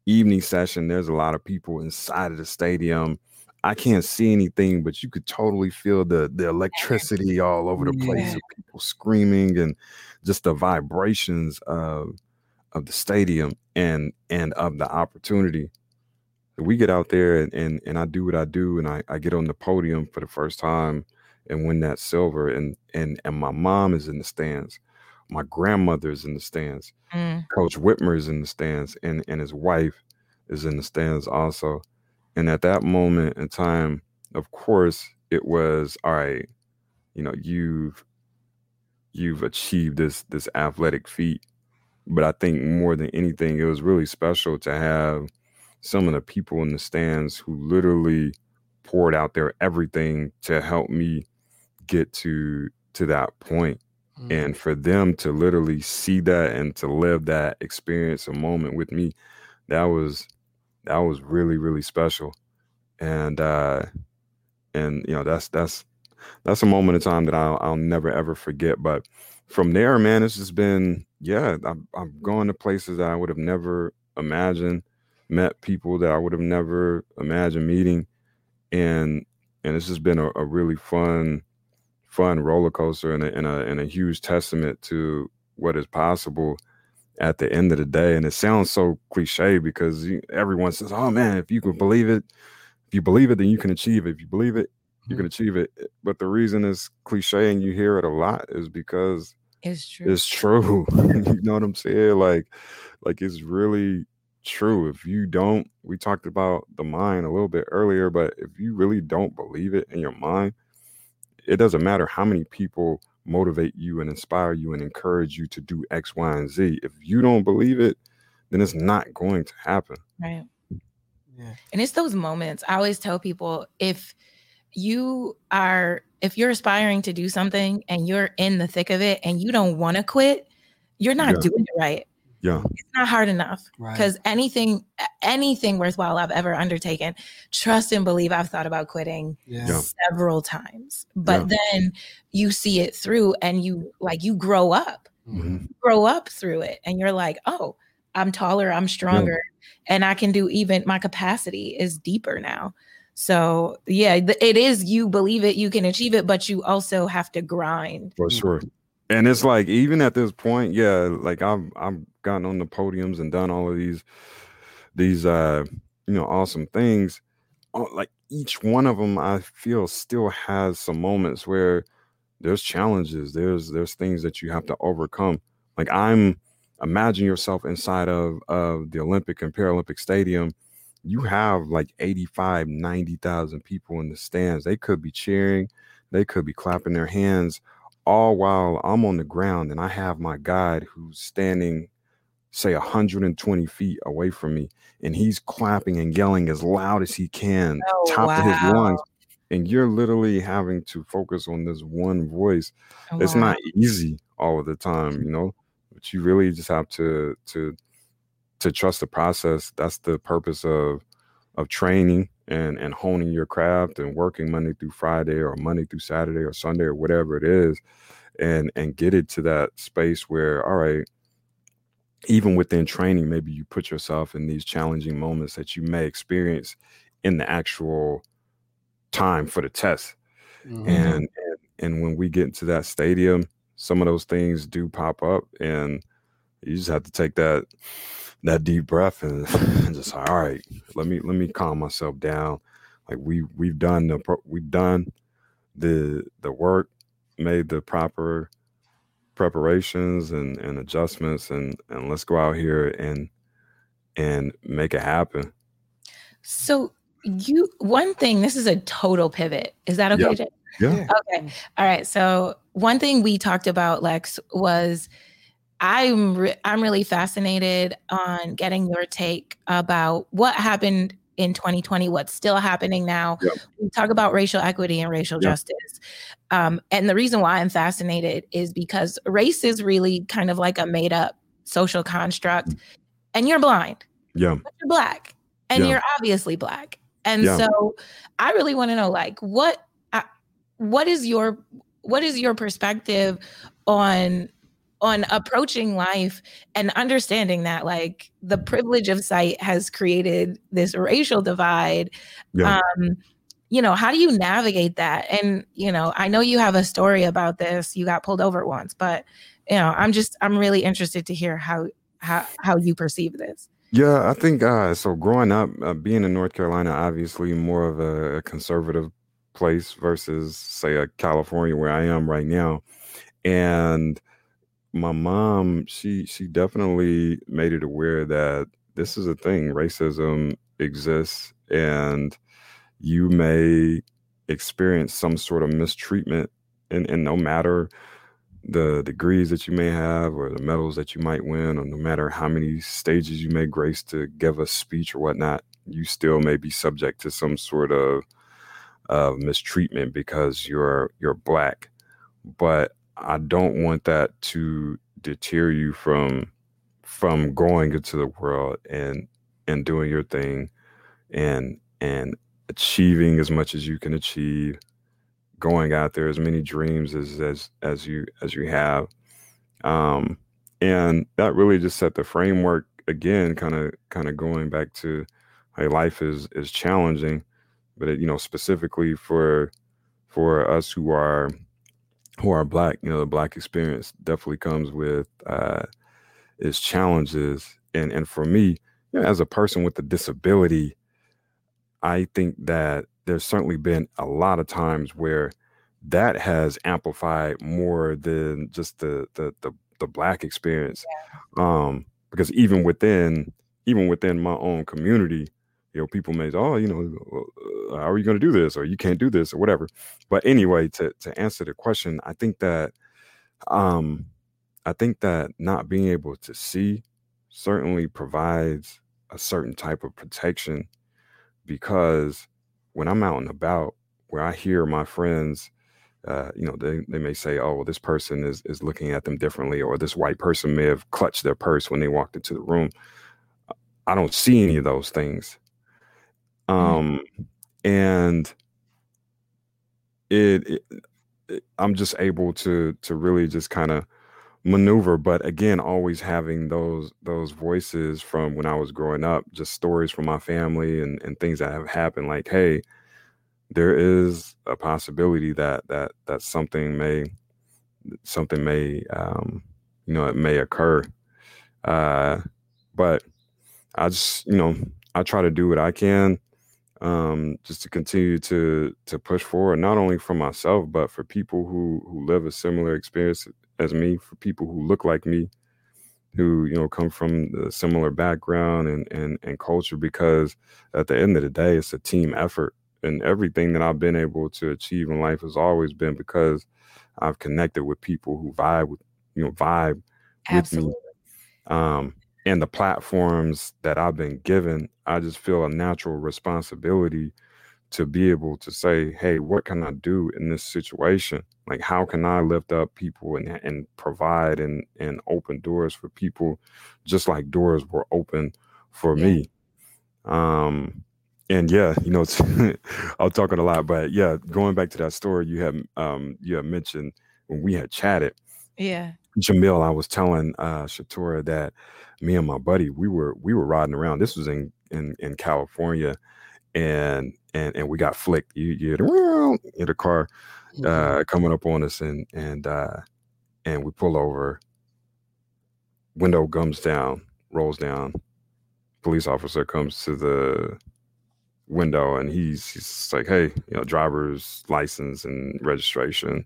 evening session. There's a lot of people inside of the stadium. I can't see anything, but you could totally feel the the electricity all over the place yeah. people screaming and just the vibrations of of the stadium and and of the opportunity. We get out there and and, and I do what I do and I, I get on the podium for the first time and win that silver and and and my mom is in the stands. My grandmother is in the stands. Mm. Coach Whitmer is in the stands and and his wife is in the stands also and at that moment in time, of course, it was all right, you know, you've you've achieved this this athletic feat. But I think more than anything, it was really special to have some of the people in the stands who literally poured out their everything to help me get to to that point. Mm. and for them to literally see that and to live that experience a moment with me that was that was really really special and uh and you know that's that's that's a moment in time that I'll, I'll never ever forget but from there man it's just been yeah I'm, I'm going to places that i would have never imagined met people that i would have never imagined meeting and and it's just been a, a really fun fun roller coaster and a, and a, and a huge testament to what is possible at the end of the day. And it sounds so cliche because everyone says, "Oh man, if you can believe it, if you believe it, then you can achieve it. If you believe it, you can mm-hmm. achieve it." But the reason it's cliche and you hear it a lot is because it's true. It's true. [LAUGHS] you know what I'm saying? Like, like it's really true. If you don't, we talked about the mind a little bit earlier, but if you really don't believe it in your mind, it doesn't matter how many people motivate you and inspire you and encourage you to do X, Y, and Z. If you don't believe it, then it's not going to happen. Right. Yeah. And it's those moments. I always tell people if you are if you're aspiring to do something and you're in the thick of it and you don't want to quit, you're not yeah. doing it right. Yeah. It's not hard enough. Because right. anything, anything worthwhile I've ever undertaken, trust and believe I've thought about quitting yeah. several times. But yeah. then you see it through and you like you grow up. Mm-hmm. grow up through it. And you're like, oh, I'm taller, I'm stronger, yeah. and I can do even my capacity is deeper now. So yeah, it is you believe it, you can achieve it, but you also have to grind. For sure and it's like even at this point yeah like i've i've gotten on the podiums and done all of these these uh you know awesome things. Uh, like each one of them i feel still has some moments where there's challenges there's there's things that you have to overcome. Like i'm imagine yourself inside of of the olympic and paralympic stadium. You have like 85 90,000 people in the stands. They could be cheering. They could be clapping their hands all while I'm on the ground and I have my guide who's standing, say, 120 feet away from me, and he's clapping and yelling as loud as he can, oh, top wow. of his lungs. And you're literally having to focus on this one voice. Oh, it's wow. not easy all of the time, you know, but you really just have to to to trust the process. That's the purpose of of training and and honing your craft and working Monday through Friday or Monday through Saturday or Sunday or whatever it is and and get it to that space where all right even within training maybe you put yourself in these challenging moments that you may experience in the actual time for the test mm-hmm. and, and and when we get into that stadium some of those things do pop up and you just have to take that that deep breath and, [LAUGHS] and just all right, let me let me calm myself down. Like we we've done the we've done the the work, made the proper preparations and, and adjustments and and let's go out here and and make it happen. So you one thing, this is a total pivot. Is that okay? Yeah. yeah. Okay. All right. So one thing we talked about, Lex, was I'm re- I'm really fascinated on getting your take about what happened in 2020, what's still happening now. Yep. We talk about racial equity and racial yep. justice. Um, and the reason why I'm fascinated is because race is really kind of like a made up social construct, mm. and you're blind. Yeah. But you're black. and yeah. you're obviously black. And yeah. so I really want to know like what uh, what is your what is your perspective on on approaching life and understanding that like the privilege of sight has created this racial divide yeah. um you know how do you navigate that? And you know i know you have a story about this you got pulled over once but you know i'm just i'm really interested to hear how how how you perceive this. Yeah i think uh so growing up uh, being in north carolina obviously more of a, a conservative place versus say a california where i am right now. And my mom she she definitely made it aware that this is a thing racism exists and you may experience some sort of mistreatment and, and no matter the degrees that you may have or the medals that you might win or no matter how many stages you may grace to give a speech or whatnot you still may be subject to some sort of uh, mistreatment because you're you're black. But i don't want that to deter you from from going into the world and and doing your thing and and achieving as much as you can achieve, going out there as many dreams as as as you as you have. Um, and that really just set the framework again, kind of kind of going back to hey, life is is challenging, but it, you know, specifically for for us who are who are black, you know, the black experience definitely comes with uh its challenges. And and for me, you know, as a person with a disability, I think that there's certainly been a lot of times where that has amplified more than just the the the, the black experience. Yeah. Um, because even within even within my own community, you know, people may say, "Oh, you know, uh, how are you going to do this?" or "You can't do this," or whatever. But anyway, to to answer the question, I think that um, I think that not being able to see certainly provides a certain type of protection because when I'm out and about, where I hear my friends, uh, you know, they, they may say, oh, well, this person is, is looking at them differently, or this white person may have clutched their purse when they walked into the room. I don't see any of those things. Mm. Um, and it, it, I'm just able to to really just kind of maneuver but again always having those those voices from when i was growing up just stories from my family and and things that have happened like hey there is a possibility that that that something may something may um you know it may occur uh but i just you know i try to do what i can um just to continue to to push forward not only for myself but for people who who live a similar experience as me for people who look like me who you know come from a similar background and and and culture because at the end of the day it's a team effort and everything that I've been able to achieve in life has always been because I've connected with people who vibe with you know vibe Absolutely. with me um and the platforms that I've been given I just feel a natural responsibility to be able to say, hey, what can I do in this situation? Like, how can I lift up people and, and provide and, and open doors for people just like doors were open for yeah. me? Um, and yeah, you know, [LAUGHS] I'm talking a lot, but yeah, going back to that story you have um you have mentioned when we had chatted. Yeah. Jamil, I was telling uh Shatora that me and my buddy, we were we were riding around. This was in in in California and and and we got flicked. You you in the car mm-hmm. uh, coming up on us, and and uh, and we pull over. Window comes down, rolls down. Police officer comes to the window, and he's he's like, "Hey, you know, driver's license and registration."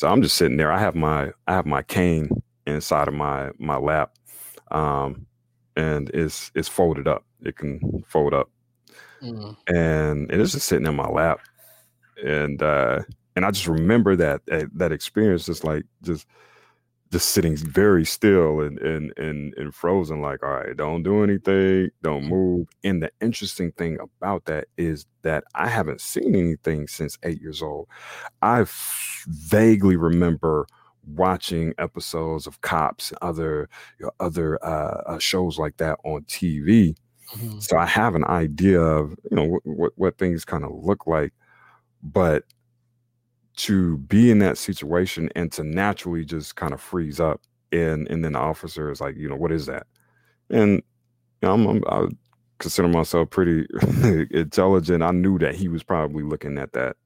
So I'm just sitting there. I have my I have my cane inside of my my lap, um, and it's it's folded up. It can fold up mm. and it is just sitting in my lap, and uh, and I just remember that that, experience, just like just just sitting very still and and and and frozen like all right don't do anything don't move. And the interesting thing about that is that i haven't seen anything since eight years old. I vaguely remember watching episodes of cops and other you know, other uh, uh, shows like that on tv Mm-hmm. So I have an idea of you know what what, what things kind of look like, but to be in that situation and to naturally just kind of freeze up and and then the officer is like you know what is that? And you know, I'm, I'm I consider myself pretty [LAUGHS] intelligent. I knew that he was probably looking at that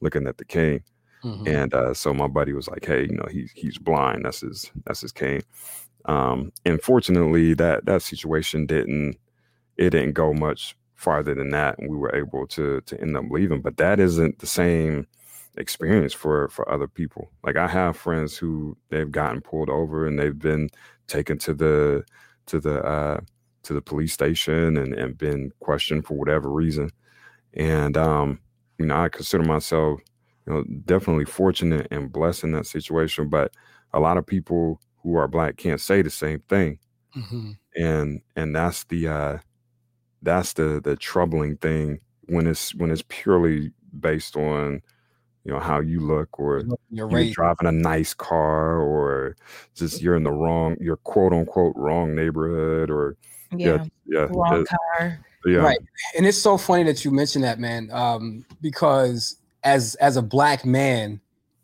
looking at the cane. Mm-hmm. and uh, so my buddy was like hey you know he's he's blind. That's his that's his cane. Um and fortunately that that situation didn't it didn't go much farther than that and we were able to to end up leaving. But that isn't the same experience for for other people. Like I have friends who they've gotten pulled over and they've been taken to the to the uh to the police station and and been questioned for whatever reason. And um you know, I consider myself you know definitely fortunate and blessed in that situation, but a lot of people who are black can't say the same thing. Mm-hmm. And and that's the uh that's the the troubling thing when it's when it's purely based on you know how you look or you're, you're driving a nice car or just you're in the wrong you're quote unquote wrong neighborhood or yeah yeah, yeah wrong car. Yeah. Right and it's so funny that you mentioned that man um, because as as a black man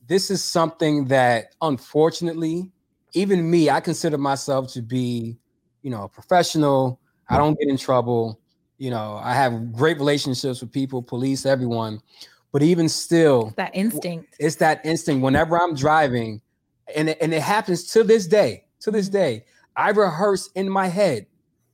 this is something that unfortunately even me i consider myself to be you know a professional i don't get in trouble you know i have great relationships with people police everyone but even still, that instinct. It's that instinct. Whenever I'm driving, and it, and it happens to this day, to this day, I rehearse in my head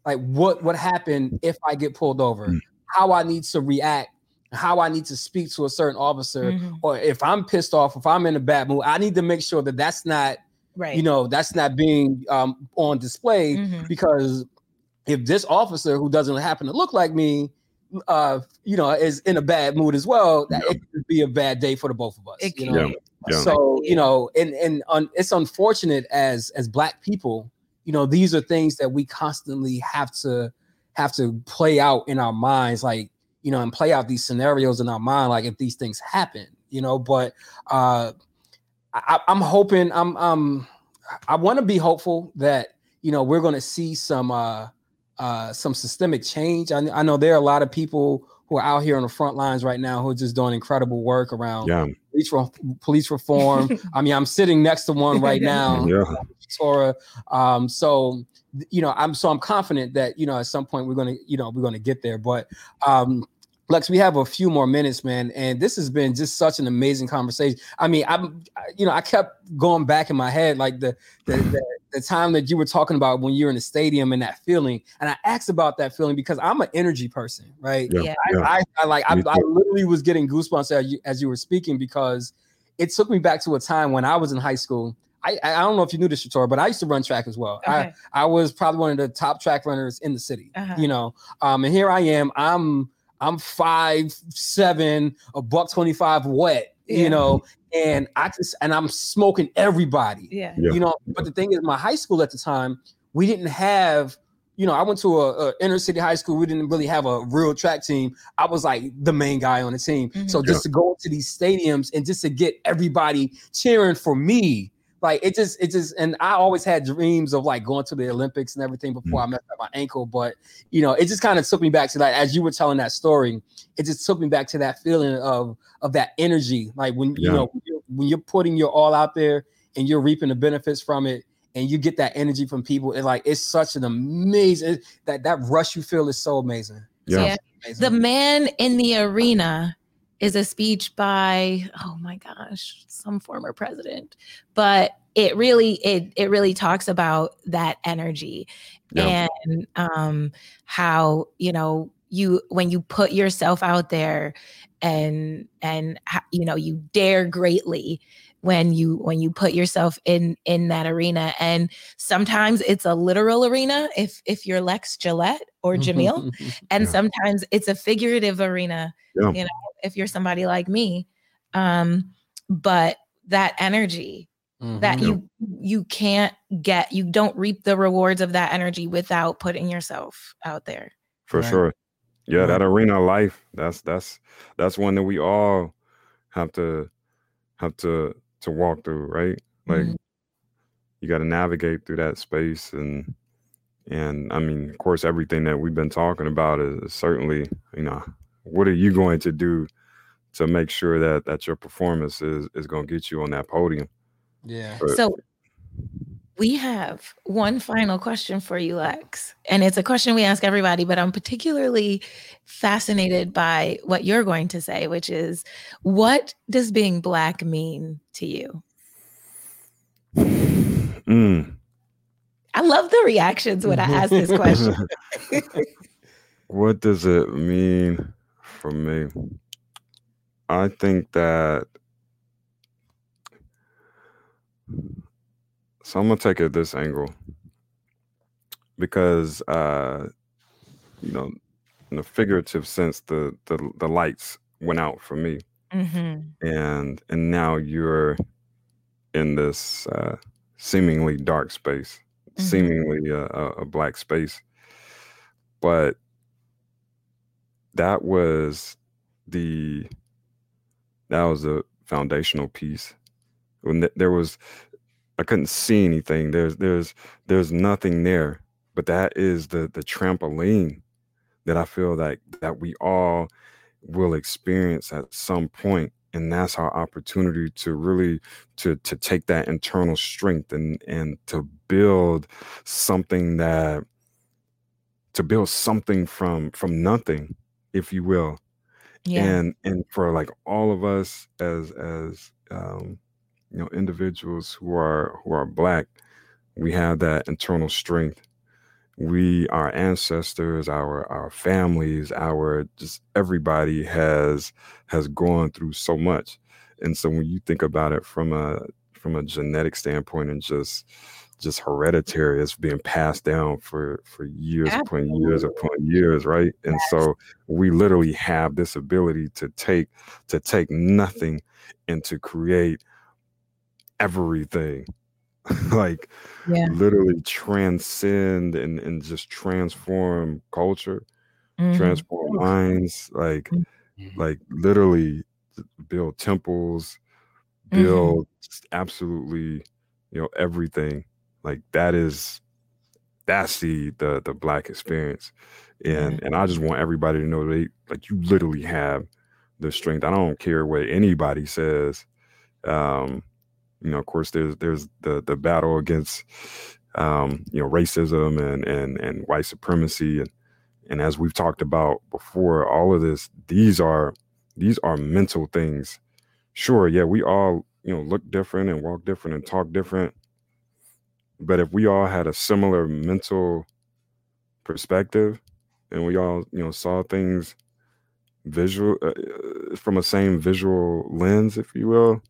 like what would happen if I get pulled over, mm. how I need to react, how I need to speak to a certain officer, mm-hmm. or if I'm pissed off, if I'm in a bad mood, I need to make sure that that's not, right. you know, that's not being um, on display mm-hmm. because if this officer who doesn't happen to look like me uh, you know, is in a bad mood as well, that yeah. it could be a bad day for the both of us. It you know? Yeah. Yeah. So you know, and and un, it's unfortunate as as black people, you know, these are things that we constantly have to have to play out in our minds, like you know, and play out these scenarios in our mind, like if these things happen, you know. But uh, I, I'm hoping, I'm um, I want to be hopeful that you know we're going to see some uh uh, some systemic change. I, I, know there are a lot of people who are out here on the front lines right now who are just doing incredible work around yeah. police, re- police reform. [LAUGHS] I mean, I'm sitting next to one right now. yeah. Torah. Um, so you know, I'm so I'm confident that you know at some point we're gonna you know we're gonna get there. But um, Lex, we have a few more minutes, man, and this has been just such an amazing conversation. I mean, I'm, you know, I kept going back in my head like the the, the, the time that you were talking about when you're in the stadium and that feeling, and I asked about that feeling because I'm an energy person, right? Yeah, I, yeah. I, I, like I, I, literally was getting goosebumps as you, as you were speaking because it took me back to a time when I was in high school. I, I don't know if you knew this, Shatora, but I used to run track as well. Okay. I, I was probably one of the top track runners in the city, uh-huh. you know. Um, and here I am. I'm I'm five seven, a buck twenty five wet, yeah. you know, and I just and I'm smoking everybody. Yeah. yeah. You know, but the thing is, my high school at the time, we didn't have. You know, I went to a, a inner city high school. We didn't really have a real track team. I was like the main guy on the team. Mm-hmm. So just yeah. to go to these stadiums and just to get everybody cheering for me, like it just it just and I always had dreams of like going to the Olympics and everything before mm. I messed up my ankle. But you know, it just kind of took me back to that as you were telling that story, it just took me back to that feeling of of that energy. Like when yeah. you know when you're, when you're putting your all out there and you're reaping the benefits from it and you get that energy from people and like it's such an amazing that that rush you feel is so amazing yeah, yeah. Amazing. the man in the arena is a speech by oh my gosh some former president but it really it it really talks about that energy yeah. and um how you know you when you put yourself out there and and you know you dare greatly when you when you put yourself in in that arena and sometimes it's a literal arena if if you're lex gillette or jamil [LAUGHS] and yeah. sometimes it's a figurative arena yeah. you know if you're somebody like me um but that energy mm-hmm. that you you can't get you don't reap the rewards of that energy without putting yourself out there for right? sure yeah that arena life that's that's that's one that we all have to have to to walk through, right? Like mm-hmm. you got to navigate through that space and And I mean, of course, everything that we've been talking about is certainly, you know, what are you going to do to make sure that that your performance is is going to get you on that podium? Yeah. But- So we have one final question for you, Lex. And it's a question we ask everybody, but I'm particularly fascinated by what you're going to say, which is what does being black mean to you? Mm. I love the reactions when I ask this question. [LAUGHS] what does it mean for me? I think that so I'm gonna take it this angle because uh you know in a figurative sense the the, the lights went out for me Mhm. and and now you're in this uh seemingly dark space Mhm. seemingly a, a, black space but that was the that was a foundational piece when th- there was i couldn't see anything. There's there's there's nothing there. But that is the the trampoline that i feel like that we all will experience at some point. And that's our opportunity to really to to take that internal strength and and to build something that to build something from from nothing if you will. Yeah. and and for like all of us as as um you know individuals who are who are black we have that internal strength. We our ancestors our our families our just everybody has has gone through so much. And so when you think about it from a from a genetic standpoint and just just hereditary it's being passed down for for years upon years upon years right? And so we literally have this ability to take to take nothing and to create everything. [LAUGHS] Like Yeah. literally transcend and, and just transform culture Mhm. transform minds like like literally build temples Mhm. build just absolutely you know everything. Like that is that's the the the black experience. And and i just want everybody to know they like you literally have the strength. I don't care what anybody says um you know of course there's there's the the battle against um you know racism and and and white supremacy and and as we've talked about before all of this these are these are mental things. Sure yeah we all you know look different and walk different and talk different. But if we all had a similar mental perspective and we all you know saw things visual uh, uh, from a same visual lens if you will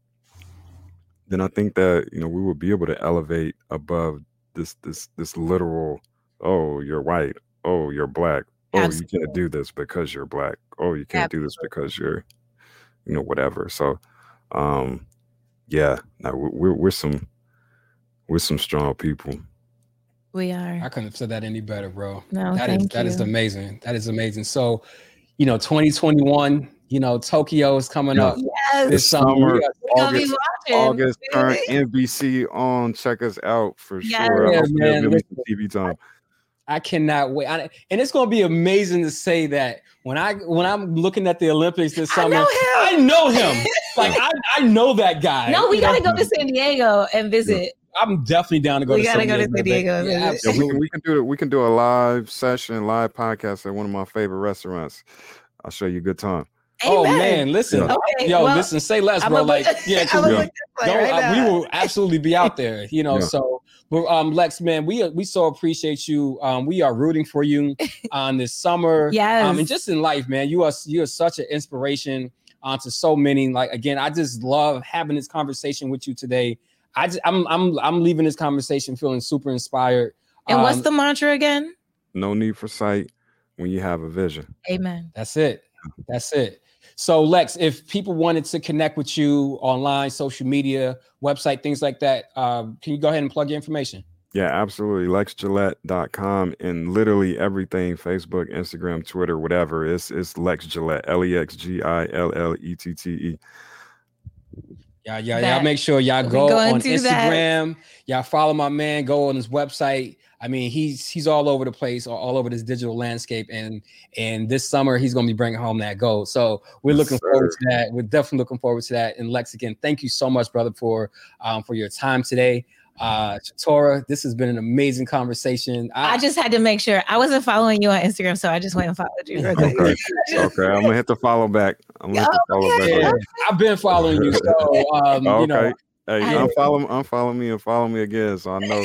then i think that you know we will be able to elevate above this this this literal oh you're white oh you're black oh you can't do this because you're black oh you can't do this because you're you know whatever so um yeah now we- we're, we're some we're some strong people We are. I couldn't have said that any better, bro. No, That is thank that is you. amazing. That is amazing. So, you know, 2021, you know, Tokyo is coming Yeah. up Yes. this summer. We are- Gonna be august watching. august turn nbc on check us out for Yes. sure Yeah, Hopefully man, there'll be tv time I cannot wait. I, and it's going to be amazing to say that when I when I'm looking at the Olympics this summer, I summer, know him. I know him. [LAUGHS] like I, I know that guy. No, we You gotta go to San Diego and visit. I'm definitely down to go We to gotta San go to Diego, San. Diego Yeah, yeah, we, can, we can do it we can do a live session live podcast at one of my favorite restaurants i'll show you a good time Oh man, listen, Yeah. Okay, yo, well, listen, say less, bro. gonna Like, [LAUGHS] look- yeah, 'cause I'm Yeah. look don't, right I- we will absolutely be out there, you know. Yeah. So, but um, Lex, man, we we so appreciate you. Um, we are rooting for you [LAUGHS] on this summer. Yes. Um, and just in life, man, you are you are such an inspiration um, to so many. Like again, I just love having this conversation with you today. I just, I'm I'm I'm leaving this conversation feeling super inspired. And what's Um, the mantra again? no need for sight when you have a vision Amen. That's it. That's it. So, Lex, if people wanted to connect with you online, social media, website, things like that, um, can you go ahead and plug your information? Yeah, absolutely. LexGillette.com and literally everything Facebook, Instagram, Twitter, whatever. It's it's Lex Gillette, L E X G I L L E T T E. Yeah, yeah, y'all make sure y'all go on Instagram. That. Y'all follow my man. Go on his website. I mean, he's he's all over the place, all over this digital landscape, and and this summer he's going to be bringing home that gold. So we're looking yes, forward to that. We're definitely looking forward to that. And Lex, again, thank you so much, brother, for um, for your time today. Uh, Shatora, this has been an amazing conversation. I, I, just had to make sure I wasn't following you on Instagram, so I just went and followed you. [LAUGHS] okay. okay, I'm gonna have the follow back. I'm gonna hit the follow back. Yeah, I've been following you, so um, okay. you know. Hey, unfollow, unfollow me and follow me again, so I know,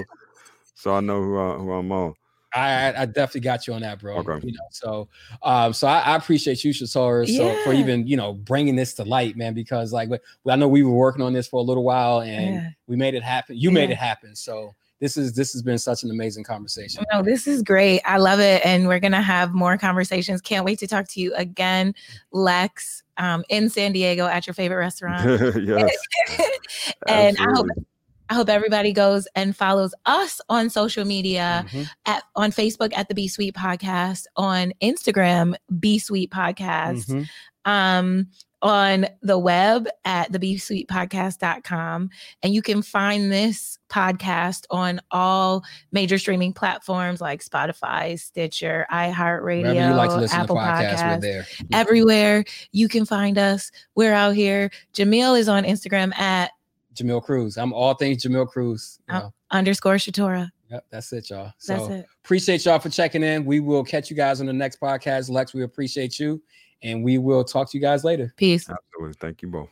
so I know who, I, who I'm on. I, I definitely got you on that, bro. Okay. You know, so um, so I, I appreciate you, Shatora, yeah. so for even you know bringing this to light, man. Because like I know we were working on this for a little while, and yeah. we made it happen. You yeah. made it happen. So this is this has been such an amazing conversation. No, this is great. I love it, and we're gonna have more conversations. Can't wait to talk to you again, Lex, um, in San Diego at your favorite restaurant. [LAUGHS] yes, [LAUGHS] and I hope I hope everybody goes and follows us on social media mm-hmm. at on Facebook at the B Suite Podcast, on Instagram, B Suite Podcast, mm-hmm. um, on the web at the B Suite Podcast.com. And you can find this podcast on all major streaming platforms like Spotify, Stitcher, iHeartRadio, like Apple Podcasts, there. everywhere you can find us. We're out here. Jamil is on Instagram at Jamil Cruz. I'm all things Jamil Cruz. Uh, underscore Shatora. Yep, that's it, y'all. So that's it. appreciate y'all for checking in. We will catch you guys on the next podcast. Lex, we appreciate you. And we will talk to you guys later. Peace. Absolutely. Thank you both.